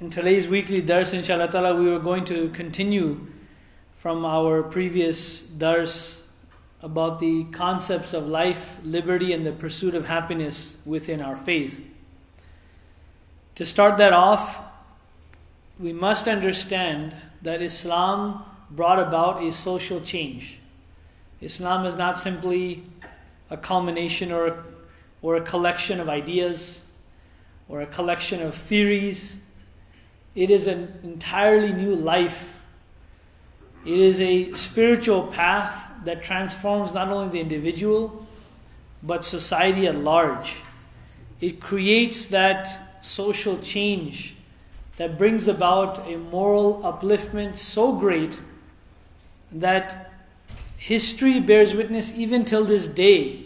In today's weekly dars, inshallah ta'ala, we were going to continue from our previous dars about the concepts of life, liberty, and the pursuit of happiness within our faith. To start that off, we must understand that Islam brought about a social change. Islam is not simply a culmination or or a collection of ideas or a collection of theories it is an entirely new life. It is a spiritual path that transforms not only the individual, but society at large. It creates that social change that brings about a moral upliftment so great that history bears witness even till this day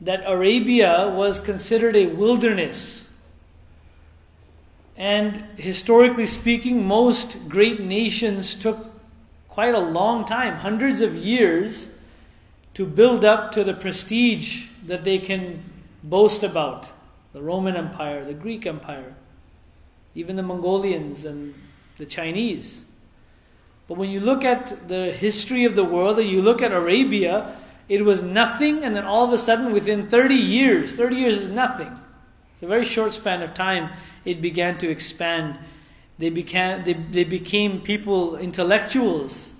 that Arabia was considered a wilderness and historically speaking, most great nations took quite a long time, hundreds of years, to build up to the prestige that they can boast about. The Roman Empire, the Greek Empire, even the Mongolians and the Chinese. But when you look at the history of the world and you look at Arabia, it was nothing, and then all of a sudden, within 30 years, 30 years is nothing. It's a very short span of time it began to expand. They became, they, they became people, intellectuals,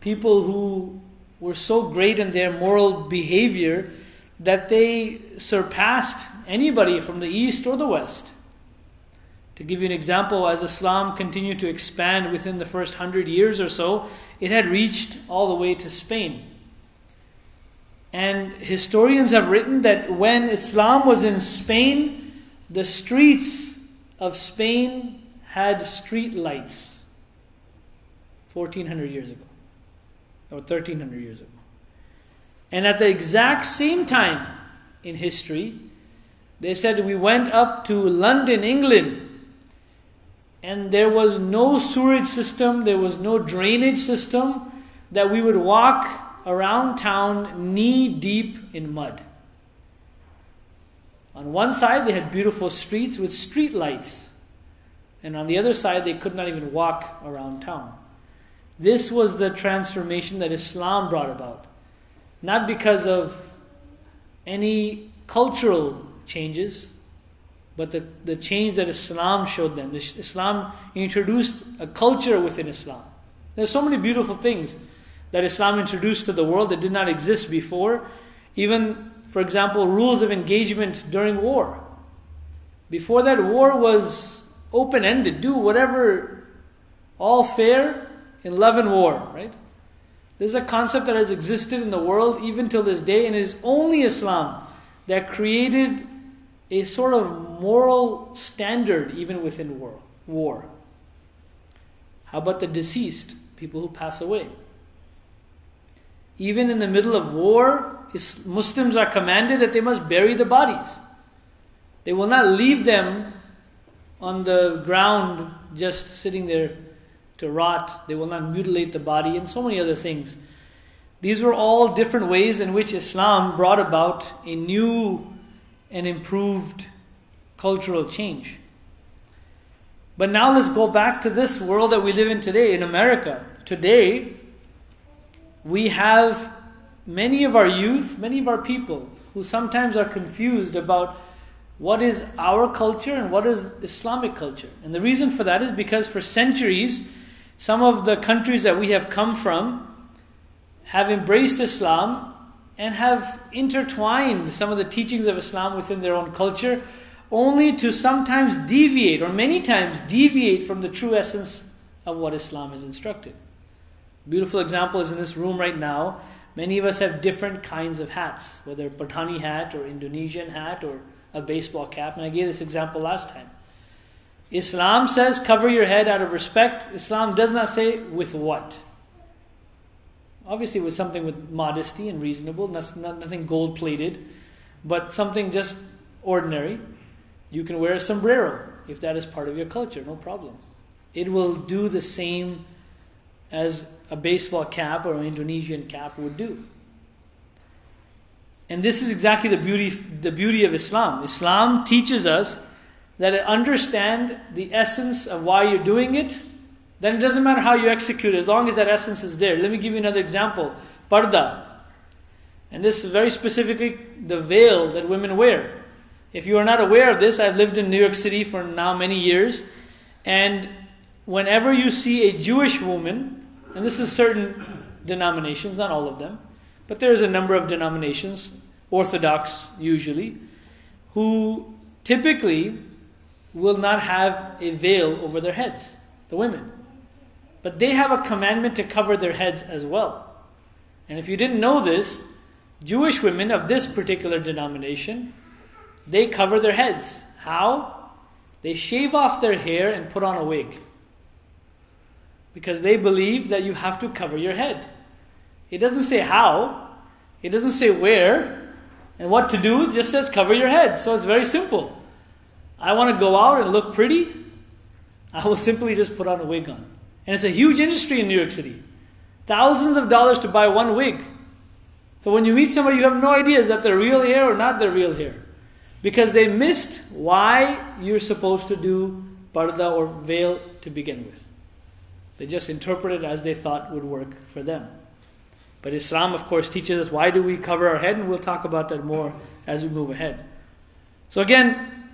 people who were so great in their moral behavior that they surpassed anybody from the east or the west. To give you an example, as Islam continued to expand within the first hundred years or so, it had reached all the way to Spain. And historians have written that when Islam was in Spain, the streets of Spain had street lights 1400 years ago or 1300 years ago. And at the exact same time in history, they said we went up to London, England, and there was no sewage system, there was no drainage system, that we would walk around town knee deep in mud. On one side, they had beautiful streets with street lights, and on the other side, they could not even walk around town. This was the transformation that Islam brought about. Not because of any cultural changes, but the, the change that Islam showed them. Islam introduced a culture within Islam. There's so many beautiful things that Islam introduced to the world that did not exist before. Even for example, rules of engagement during war. Before that, war was open ended. Do whatever, all fair in love and war, right? This is a concept that has existed in the world even till this day, and it is only Islam that created a sort of moral standard even within war. war. How about the deceased, people who pass away? Even in the middle of war, Muslims are commanded that they must bury the bodies. They will not leave them on the ground just sitting there to rot. They will not mutilate the body and so many other things. These were all different ways in which Islam brought about a new and improved cultural change. But now let's go back to this world that we live in today, in America. Today, we have many of our youth, many of our people who sometimes are confused about what is our culture and what is Islamic culture. And the reason for that is because for centuries, some of the countries that we have come from have embraced Islam and have intertwined some of the teachings of Islam within their own culture, only to sometimes deviate, or many times deviate from the true essence of what Islam has instructed. Beautiful example is in this room right now. Many of us have different kinds of hats, whether Pathani hat or Indonesian hat or a baseball cap. And I gave this example last time. Islam says cover your head out of respect. Islam does not say with what. Obviously, with something with modesty and reasonable, nothing, nothing gold plated, but something just ordinary. You can wear a sombrero if that is part of your culture, no problem. It will do the same as a baseball cap or an Indonesian cap would do. And this is exactly the beauty, the beauty of Islam. Islam teaches us that understand the essence of why you're doing it, then it doesn't matter how you execute it, as long as that essence is there. Let me give you another example. Parda. And this is very specifically the veil that women wear. If you are not aware of this, I've lived in New York City for now many years, and whenever you see a Jewish woman, and this is certain denominations, not all of them, but there's a number of denominations, Orthodox usually, who typically will not have a veil over their heads, the women. But they have a commandment to cover their heads as well. And if you didn't know this, Jewish women of this particular denomination, they cover their heads. How? They shave off their hair and put on a wig. Because they believe that you have to cover your head. It doesn't say how, it doesn't say where, and what to do, it just says cover your head. So it's very simple. I want to go out and look pretty, I will simply just put on a wig on. And it's a huge industry in New York City. Thousands of dollars to buy one wig. So when you meet somebody, you have no idea is that their real hair or not their real hair. Because they missed why you're supposed to do parda or veil to begin with. They just interpreted as they thought would work for them. But Islam, of course, teaches us why do we cover our head, and we'll talk about that more as we move ahead. So again,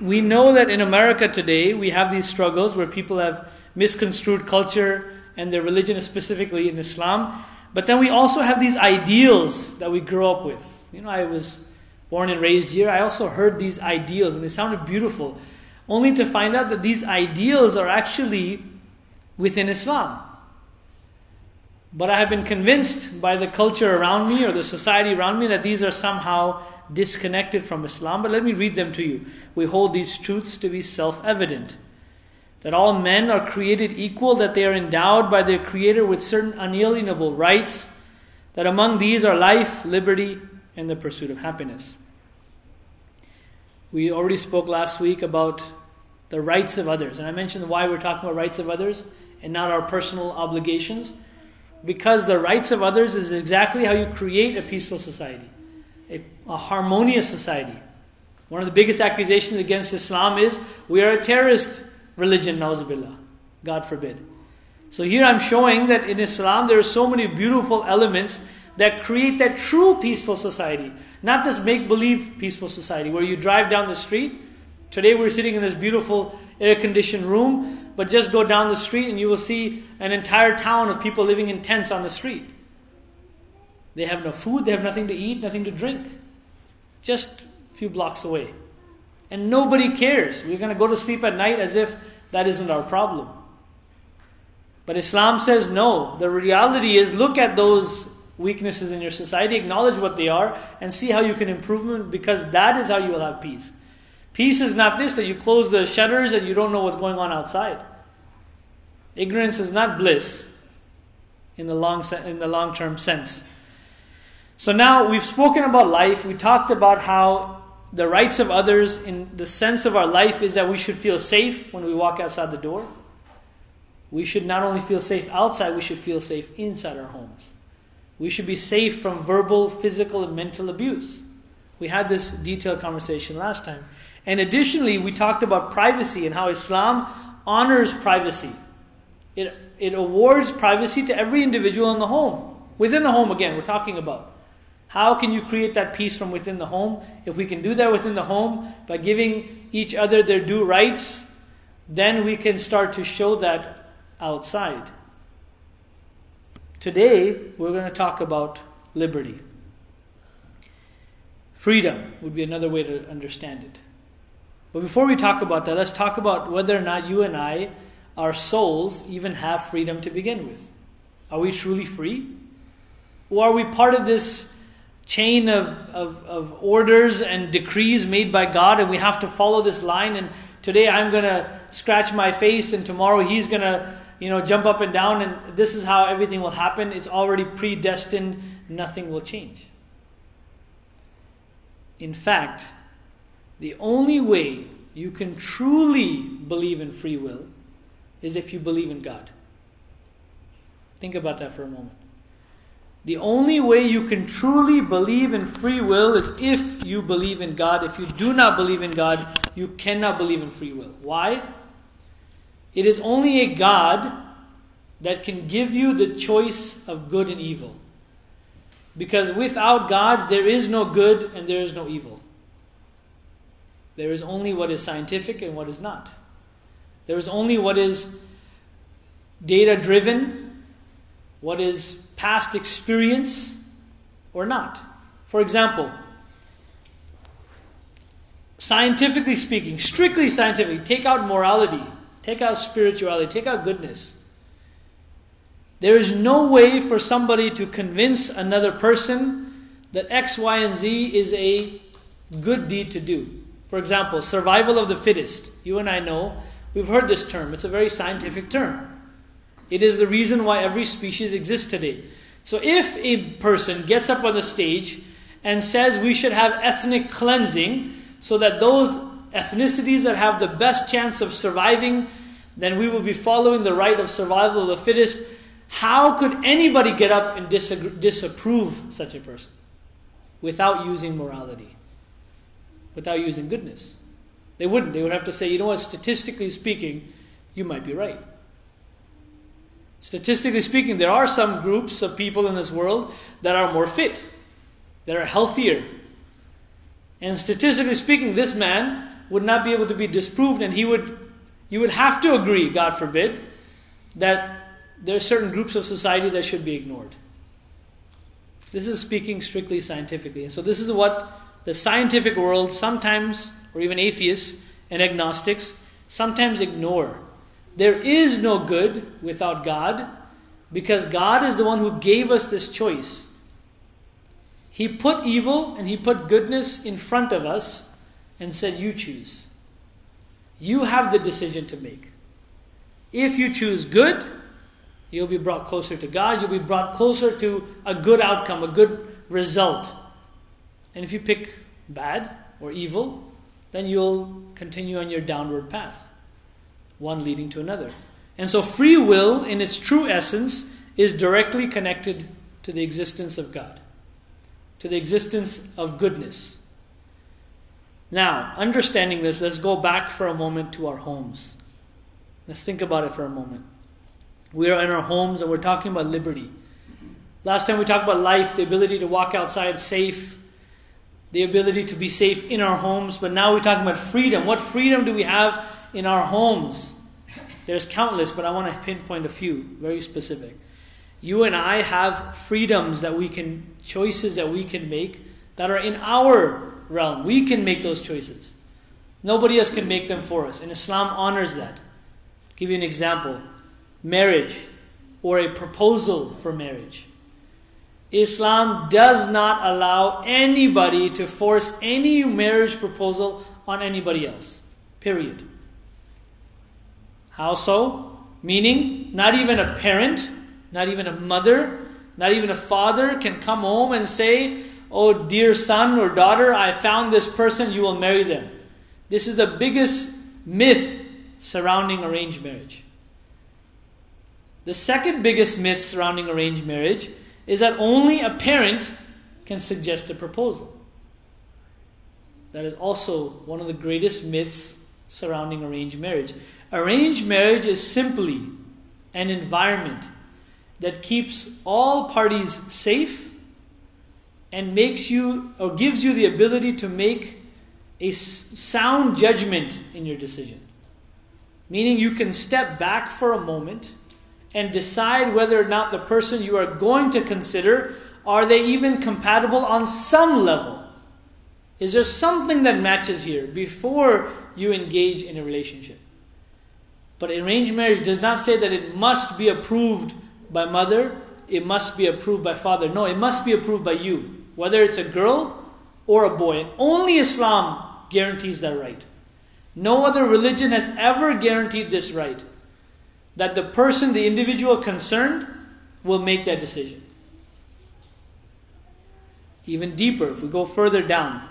we know that in America today we have these struggles where people have misconstrued culture and their religion, specifically in Islam. But then we also have these ideals that we grow up with. You know, I was born and raised here. I also heard these ideals, and they sounded beautiful, only to find out that these ideals are actually within Islam. But I have been convinced by the culture around me or the society around me that these are somehow disconnected from Islam. But let me read them to you. We hold these truths to be self evident that all men are created equal, that they are endowed by their Creator with certain unalienable rights, that among these are life, liberty, and the pursuit of happiness. We already spoke last week about the rights of others, and I mentioned why we're talking about rights of others and not our personal obligations because the rights of others is exactly how you create a peaceful society, a, a harmonious society. One of the biggest accusations against Islam is we are a terrorist religion, nauzubillah. God forbid. So here I'm showing that in Islam there are so many beautiful elements that create that true peaceful society. Not this make believe peaceful society where you drive down the street. Today we're sitting in this beautiful air conditioned room but just go down the street and you will see an entire town of people living in tents on the street. They have no food, they have nothing to eat, nothing to drink. Just a few blocks away. And nobody cares. We're going to go to sleep at night as if that isn't our problem. But Islam says no. The reality is look at those weaknesses in your society, acknowledge what they are, and see how you can improve them because that is how you will have peace. Peace is not this that you close the shutters and you don't know what's going on outside. Ignorance is not bliss in the long in the long term sense. So now we've spoken about life. We talked about how the rights of others in the sense of our life is that we should feel safe when we walk outside the door. We should not only feel safe outside, we should feel safe inside our homes. We should be safe from verbal, physical, and mental abuse. We had this detailed conversation last time. And additionally, we talked about privacy and how Islam honors privacy. It, it awards privacy to every individual in the home. Within the home, again, we're talking about. How can you create that peace from within the home? If we can do that within the home by giving each other their due rights, then we can start to show that outside. Today, we're going to talk about liberty. Freedom would be another way to understand it. But before we talk about that, let's talk about whether or not you and I, our souls, even have freedom to begin with. Are we truly free? Or are we part of this chain of, of, of orders and decrees made by God and we have to follow this line and today I'm going to scratch my face and tomorrow he's going to you know jump up and down and this is how everything will happen it's already predestined nothing will change in fact the only way you can truly believe in free will is if you believe in God. Think about that for a moment. The only way you can truly believe in free will is if you believe in God. If you do not believe in God, you cannot believe in free will. Why? It is only a God that can give you the choice of good and evil. Because without God, there is no good and there is no evil. There is only what is scientific and what is not. There is only what is data driven, what is past experience or not. For example, scientifically speaking, strictly scientifically, take out morality, take out spirituality, take out goodness. There is no way for somebody to convince another person that X, Y, and Z is a good deed to do. For example, survival of the fittest. You and I know, we've heard this term, it's a very scientific term. It is the reason why every species exists today. So if a person gets up on the stage and says we should have ethnic cleansing so that those ethnicities that have the best chance of surviving, then we will be following the right of survival of the fittest. How could anybody get up and disapprove such a person without using morality, without using goodness? They wouldn't. They would have to say, you know what, statistically speaking, you might be right. Statistically speaking, there are some groups of people in this world that are more fit, that are healthier. And statistically speaking, this man would not be able to be disproved, and he would, you would have to agree, God forbid, that there are certain groups of society that should be ignored. This is speaking strictly scientifically. And so, this is what the scientific world sometimes, or even atheists and agnostics, sometimes ignore. There is no good without God because God is the one who gave us this choice. He put evil and He put goodness in front of us and said, You choose. You have the decision to make. If you choose good, you'll be brought closer to God. You'll be brought closer to a good outcome, a good result. And if you pick bad or evil, then you'll continue on your downward path one leading to another. And so free will, in its true essence, is directly connected to the existence of God, to the existence of goodness. Now, understanding this, let's go back for a moment to our homes. Let's think about it for a moment. We are in our homes and we're talking about liberty. Last time we talked about life, the ability to walk outside safe, the ability to be safe in our homes, but now we're talking about freedom. What freedom do we have in our homes. There's countless, but I want to pinpoint a few, very specific. You and I have freedoms that we can, choices that we can make that are in our realm. We can make those choices. Nobody else can make them for us. And Islam honors that. I'll give you an example marriage or a proposal for marriage. Islam does not allow anybody to force any marriage proposal on anybody else. Period. How so? Meaning, not even a parent, not even a mother, not even a father can come home and say, Oh, dear son or daughter, I found this person, you will marry them. This is the biggest myth surrounding arranged marriage. The second biggest myth surrounding arranged marriage is that only a parent can suggest a proposal. That is also one of the greatest myths surrounding arranged marriage. Arranged marriage is simply an environment that keeps all parties safe and makes you or gives you the ability to make a sound judgment in your decision. Meaning you can step back for a moment and decide whether or not the person you are going to consider are they even compatible on some level? Is there something that matches here before you engage in a relationship? But arranged marriage does not say that it must be approved by mother, it must be approved by father. No, it must be approved by you, whether it's a girl or a boy. And only Islam guarantees that right. No other religion has ever guaranteed this right. That the person, the individual concerned, will make that decision. Even deeper, if we go further down,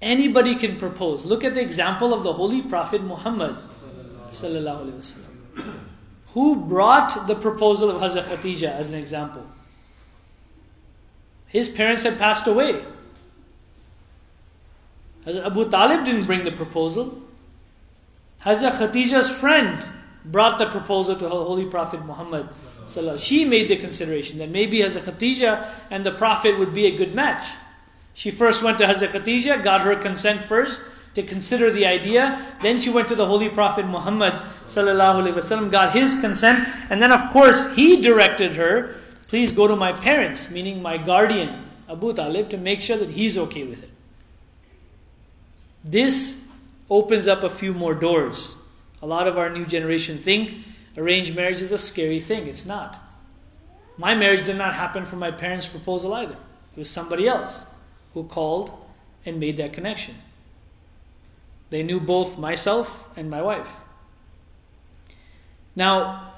Anybody can propose. Look at the example of the Holy Prophet Muhammad. Who brought the proposal of Hazrat Khatija as an example? His parents had passed away. Hazrat Abu Talib didn't bring the proposal. Hazrat Khatija's friend brought the proposal to Holy Prophet Muhammad. She made the consideration that maybe Hazrat Khatija and the Prophet would be a good match. She first went to Hazrat Khatija, got her consent first to consider the idea. Then she went to the Holy Prophet Muhammad, got his consent, and then of course he directed her, please go to my parents, meaning my guardian, Abu Talib, to make sure that he's okay with it. This opens up a few more doors. A lot of our new generation think arranged marriage is a scary thing. It's not. My marriage did not happen from my parents' proposal either. It was somebody else who called and made that connection. They knew both myself and my wife. Now,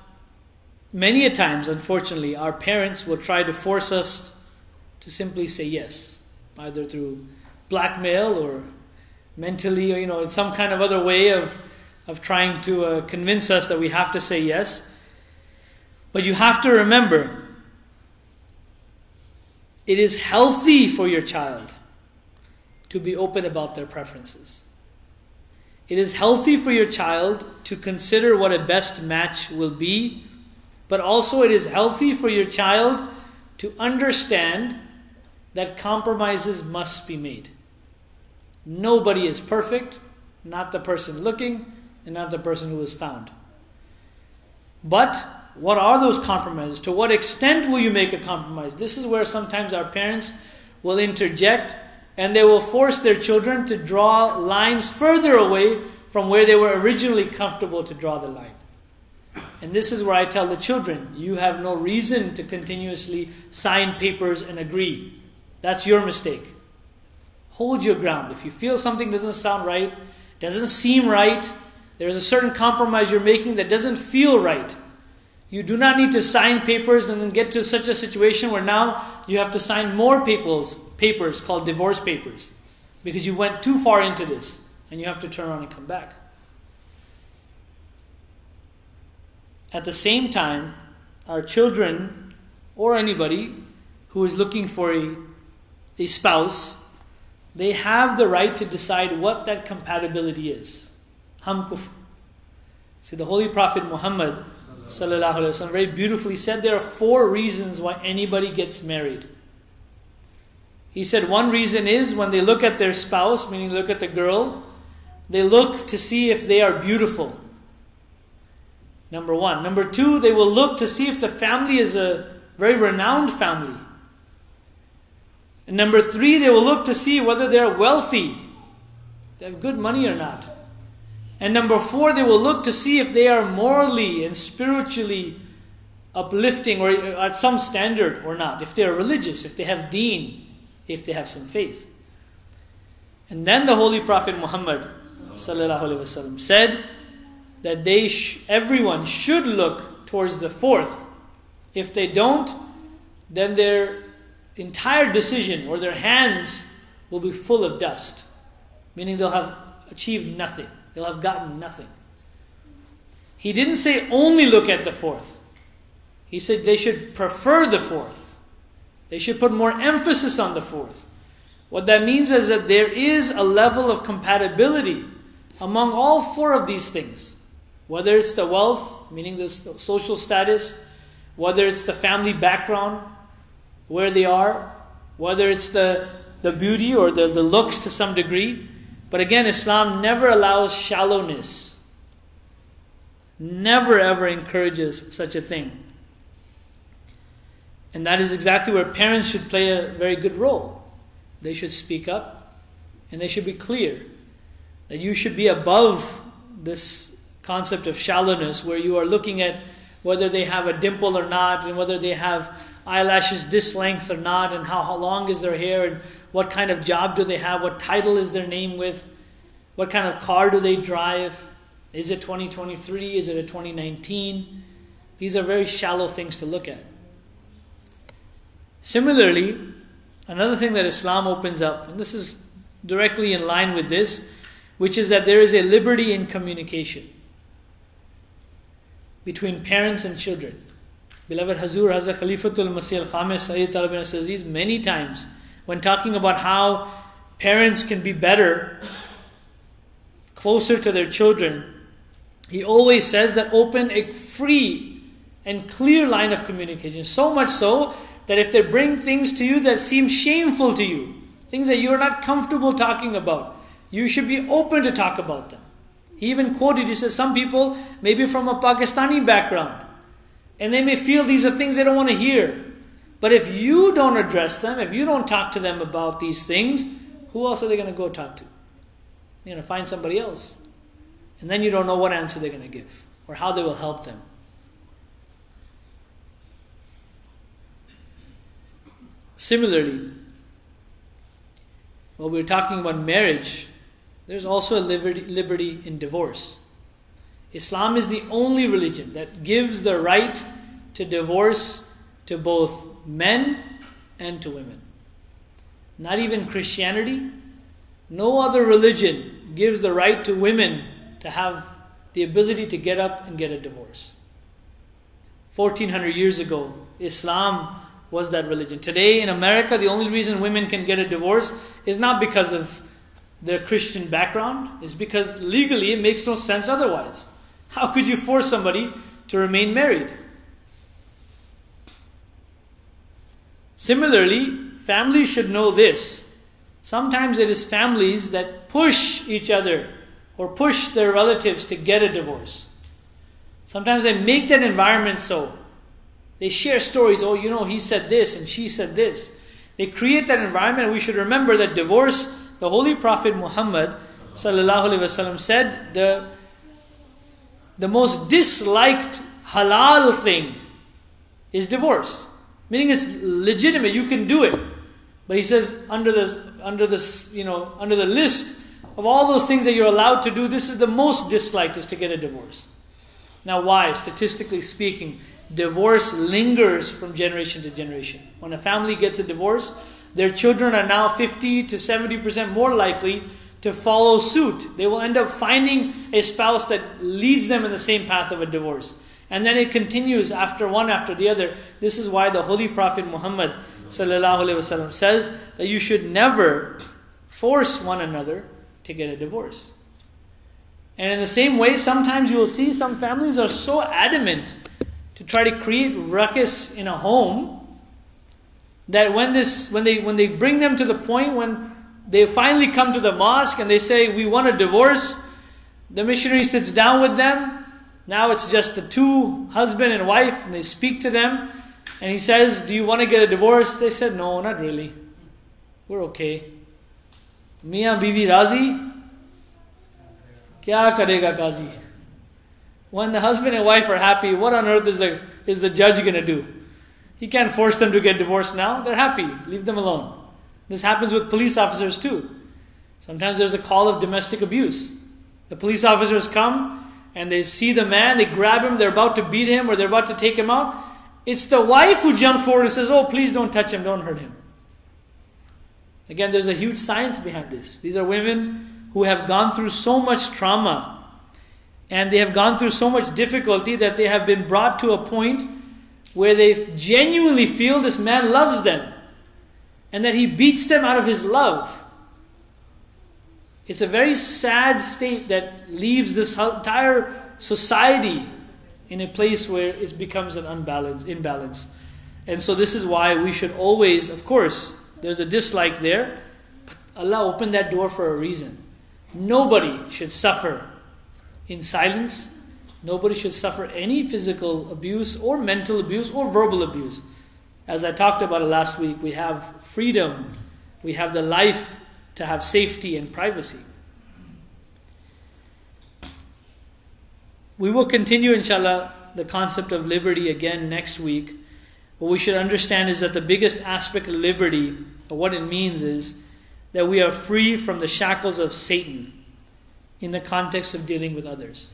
many a times, unfortunately, our parents will try to force us to simply say yes, either through blackmail or mentally or you know some kind of other way of of trying to uh, convince us that we have to say yes. But you have to remember it is healthy for your child to be open about their preferences. It is healthy for your child to consider what a best match will be but also it is healthy for your child to understand that compromises must be made Nobody is perfect, not the person looking, and not the person who is found. But what are those compromises? To what extent will you make a compromise? This is where sometimes our parents will interject and they will force their children to draw lines further away from where they were originally comfortable to draw the line. And this is where I tell the children you have no reason to continuously sign papers and agree. That's your mistake. Hold your ground. If you feel something doesn't sound right, doesn't seem right, there's a certain compromise you're making that doesn't feel right. You do not need to sign papers and then get to such a situation where now you have to sign more papers, papers called divorce papers, because you went too far into this and you have to turn around and come back. At the same time, our children or anybody who is looking for a, a spouse they have the right to decide what that compatibility is. Ham kufr. See, the Holy Prophet Muhammad وسلم, very beautifully said there are four reasons why anybody gets married. He said one reason is when they look at their spouse, meaning look at the girl, they look to see if they are beautiful. Number one. Number two, they will look to see if the family is a very renowned family. And number three, they will look to see whether they're wealthy, they have good money or not. And number four, they will look to see if they are morally and spiritually uplifting or uh, at some standard or not, if they are religious, if they have deen, if they have some faith. And then the Holy Prophet Muhammad wasallam, said that they sh- everyone should look towards the fourth. If they don't, then they're entire decision or their hands will be full of dust, meaning they'll have achieved nothing, they'll have gotten nothing. He didn't say only look at the fourth, he said they should prefer the fourth, they should put more emphasis on the fourth. What that means is that there is a level of compatibility among all four of these things. Whether it's the wealth, meaning the social status, whether it's the family background, where they are, whether it's the, the beauty or the, the looks to some degree. But again, Islam never allows shallowness, never ever encourages such a thing. And that is exactly where parents should play a very good role. They should speak up and they should be clear that you should be above this concept of shallowness where you are looking at whether they have a dimple or not and whether they have eyelashes this length or not, and how, how long is their hair, and what kind of job do they have, what title is their name with, what kind of car do they drive, is it 2023, is it a 2019? These are very shallow things to look at. Similarly, another thing that Islam opens up, and this is directly in line with this, which is that there is a liberty in communication. between parents and children. Beloved Hazur Hazrat Khalifatul Masih al Khamis Sayyid Aziz many times when talking about how parents can be better, closer to their children, he always says that open a free and clear line of communication. So much so that if they bring things to you that seem shameful to you, things that you're not comfortable talking about, you should be open to talk about them. He even quoted, he says, some people maybe from a Pakistani background, and they may feel these are things they don't want to hear. But if you don't address them, if you don't talk to them about these things, who else are they going to go talk to? They're going to find somebody else. And then you don't know what answer they're going to give or how they will help them. Similarly, while we're talking about marriage, there's also a liberty, liberty in divorce. Islam is the only religion that gives the right to divorce to both men and to women. Not even Christianity, no other religion gives the right to women to have the ability to get up and get a divorce. 1400 years ago, Islam was that religion. Today in America, the only reason women can get a divorce is not because of their Christian background, is because legally it makes no sense otherwise. How could you force somebody to remain married? Similarly, families should know this. Sometimes it is families that push each other or push their relatives to get a divorce. Sometimes they make that environment so. They share stories, oh, you know, he said this and she said this. They create that environment. We should remember that divorce, the Holy Prophet Muhammad said the, the most disliked halal thing is divorce. Meaning it's legitimate, you can do it. But he says under this under this, you know, under the list of all those things that you're allowed to do, this is the most disliked is to get a divorce. Now, why? Statistically speaking, divorce lingers from generation to generation. When a family gets a divorce, their children are now 50 to 70% more likely to follow suit. They will end up finding a spouse that leads them in the same path of a divorce. And then it continues after one after the other. This is why the Holy Prophet Muhammad says that you should never force one another to get a divorce. And in the same way, sometimes you will see some families are so adamant to try to create ruckus in a home that when this when they when they bring them to the point when they finally come to the mosque and they say, We want a divorce. The missionary sits down with them. Now it's just the two, husband and wife, and they speak to them. And he says, Do you want to get a divorce? They said, No, not really. We're okay. Mia Bibi Razi? Kya karega kazi? When the husband and wife are happy, what on earth is the, is the judge going to do? He can't force them to get divorced now. They're happy. Leave them alone this happens with police officers too. Sometimes there's a call of domestic abuse. The police officers come and they see the man they grab him they're about to beat him or they're about to take him out. It's the wife who jumps forward and says oh please don't touch him don't hurt him. Again, there's a huge science behind this. These are women who have gone through so much trauma and they have gone through so much difficulty that they have been brought to a point where they genuinely feel this man loves them and that he beats them out of his love. It's a very sad state that leaves this entire society in a place where it becomes an unbalance, imbalance. And so, this is why we should always, of course, there's a dislike there. But Allah opened that door for a reason. Nobody should suffer in silence. Nobody should suffer any physical abuse or mental abuse or verbal abuse. As I talked about it last week, we have freedom, we have the life to have safety and privacy. We will continue, inshallah, the concept of liberty again next week. What we should understand is that the biggest aspect of liberty, or what it means, is that we are free from the shackles of Satan in the context of dealing with others.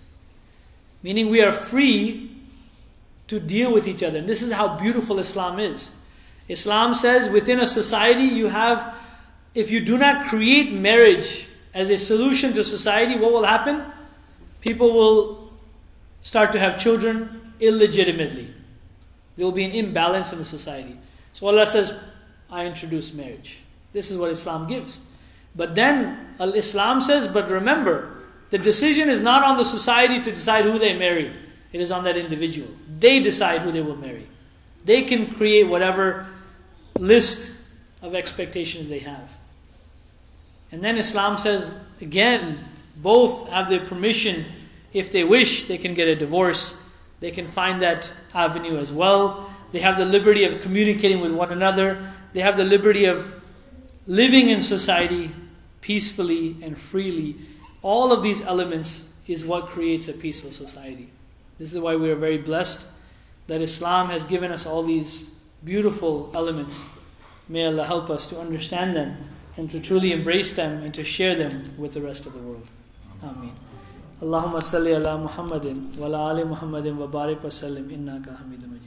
Meaning we are free to deal with each other. And this is how beautiful Islam is. Islam says within a society you have, if you do not create marriage as a solution to society, what will happen? People will start to have children illegitimately. There will be an imbalance in the society. So Allah says, I introduce marriage. This is what Islam gives. But then Islam says, but remember, the decision is not on the society to decide who they marry. It is on that individual. They decide who they will marry. They can create whatever list of expectations they have. And then Islam says, again, both have the permission, if they wish, they can get a divorce. They can find that avenue as well. They have the liberty of communicating with one another. They have the liberty of living in society peacefully and freely. All of these elements is what creates a peaceful society. This is why we are very blessed that Islam has given us all these beautiful elements. May Allah help us to understand them and to truly embrace them and to share them with the rest of the world. Ameen. اللهم صل على محمد وعلى آل محمد وبارك وسلم إنك حميد مجيد